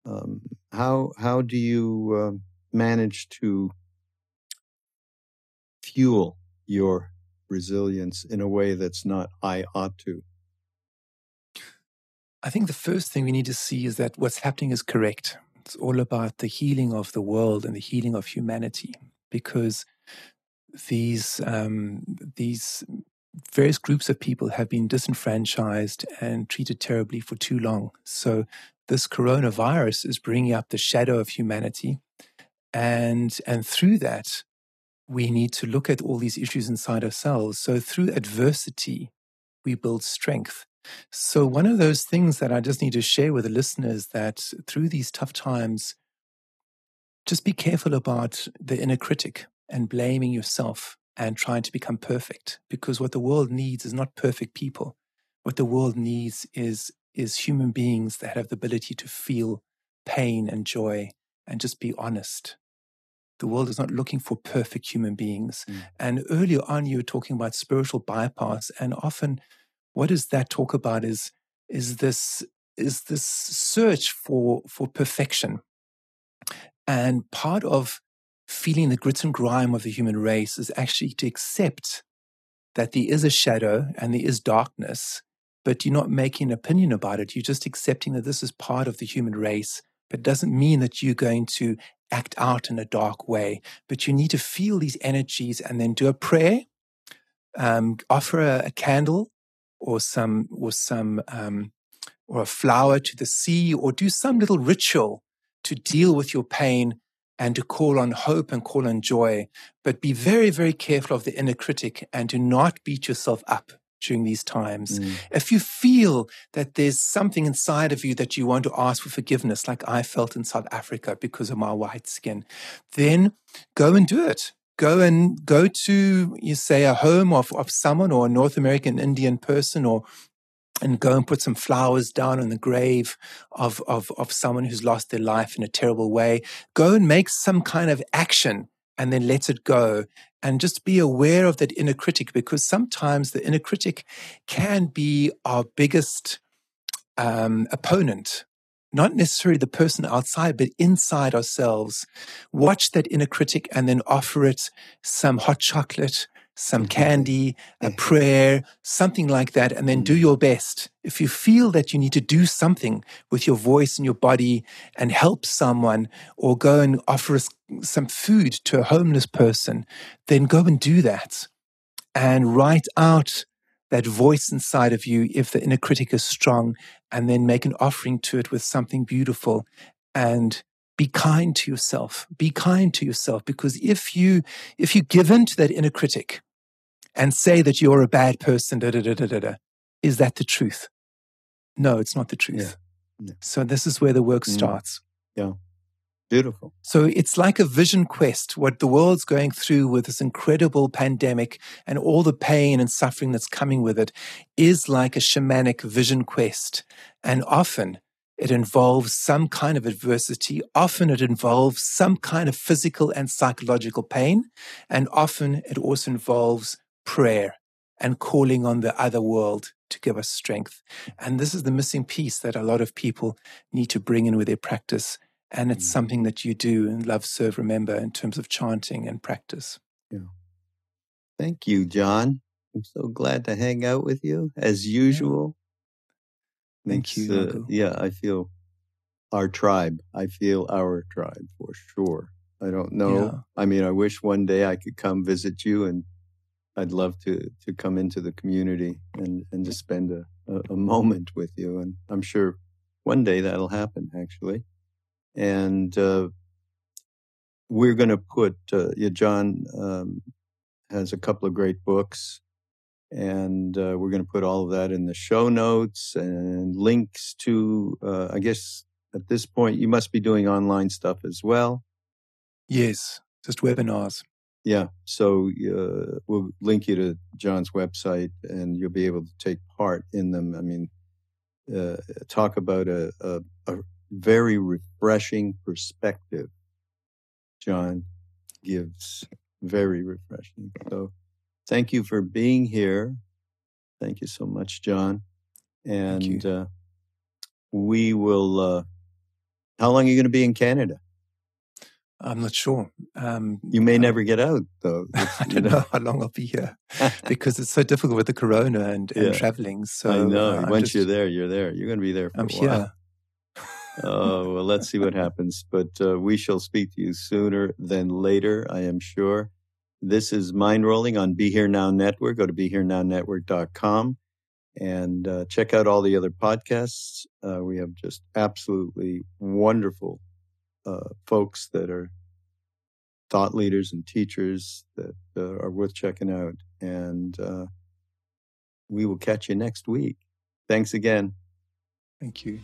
Um, how how do you uh, manage to fuel your resilience in a way that's not I ought to? I think the first thing we need to see is that what's happening is correct. It's all about the healing of the world and the healing of humanity, because these um, these various groups of people have been disenfranchised and treated terribly for too long. So this coronavirus is bringing up the shadow of humanity, and and through that, we need to look at all these issues inside ourselves. So through adversity, we build strength. So one of those things that I just need to share with the listeners that through these tough times, just be careful about the inner critic and blaming yourself and trying to become perfect because what the world needs is not perfect people. What the world needs is is human beings that have the ability to feel pain and joy and just be honest. The world is not looking for perfect human beings. Mm. and earlier on you were talking about spiritual bypass and often what does that talk about is is this is this search for for perfection. And part of feeling the grit and grime of the human race is actually to accept that there is a shadow and there is darkness, but you're not making an opinion about it. You're just accepting that this is part of the human race, but doesn't mean that you're going to act out in a dark way. But you need to feel these energies and then do a prayer, um, offer a, a, candle or some or some um, or a flower to the sea, or do some little ritual to deal with your pain and to call on hope and call on joy, but be very, very careful of the inner critic and do not beat yourself up during these times. Mm. If you feel that there's something inside of you that you want to ask for forgiveness, like I felt in South Africa because of my white skin, then go and do it. Go and go to, you say, a home of, of someone or a North American Indian person or and go and put some flowers down on the grave of, of, of someone who's lost their life in a terrible way. Go and make some kind of action and then let it go. And just be aware of that inner critic because sometimes the inner critic can be our biggest um, opponent. Not necessarily the person outside, but inside ourselves. Watch that inner critic and then offer it some hot chocolate, some mm-hmm. candy, a prayer, something like that, and then do mm-hmm. your best. If you feel that you need to do something with your voice and your body and help someone or go and offer us some food to a homeless person, then go and do that and write out that voice inside of you if the inner critic is strong and then make an offering to it with something beautiful and be kind to yourself be kind to yourself because if you if you give in to that inner critic and say that you're a bad person, da, da, da, da, da, is that the truth? No, it's not the truth. Yeah. Yeah. So this is where the work mm. starts. Yeah. Beautiful. So it's like a vision quest, what the world's going through with this incredible pandemic and all the pain and suffering that's coming with it is like a shamanic vision quest. And often it involves some kind of adversity. Often it involves some kind of physical and psychological pain. And often it also involves prayer and calling on the other world to give us strength. And this is the missing piece that a lot of people need to bring in with their practice. And it's mm. something that you do in Love, Serve, Remember in terms of chanting and practice. Yeah. Thank you, John. I'm so glad to hang out with you as usual. Yeah. Thank you. Uh, yeah, I feel our tribe. I feel our tribe for sure. I don't know. Yeah. I mean, I wish one day I could come visit you and I'd love to to come into the community and and just spend a, a, a moment with you. And I'm sure one day that'll happen actually. And uh, we're going to put, uh, yeah, John um, has a couple of great books, and uh, we're going to put all of that in the show notes and links to, uh, I guess at this point, you must be doing online stuff as well. Yes, just webinars. Yeah, so uh, we'll link you to John's website, and you'll be able to take part in them. I mean, uh, talk about a, a, a very refreshing perspective. John gives very refreshing. So, thank you for being here. Thank you so much, John. And uh, we will. Uh, how long are you going to be in Canada? I'm not sure. Um, you may never get out, though. I don't know. know how long I'll be here because it's so difficult with the corona and, and yeah. traveling. So I know. Uh, Once just, you're there, you're there. You're going to be there for I'm a while. here. oh well, let's see what happens. But uh, we shall speak to you sooner than later, I am sure. This is Mindrolling on Be Here Now Network. Go to BeHereNowNetwork.com and uh, check out all the other podcasts. Uh, we have just absolutely wonderful uh, folks that are thought leaders and teachers that uh, are worth checking out. And uh, we will catch you next week. Thanks again. Thank you.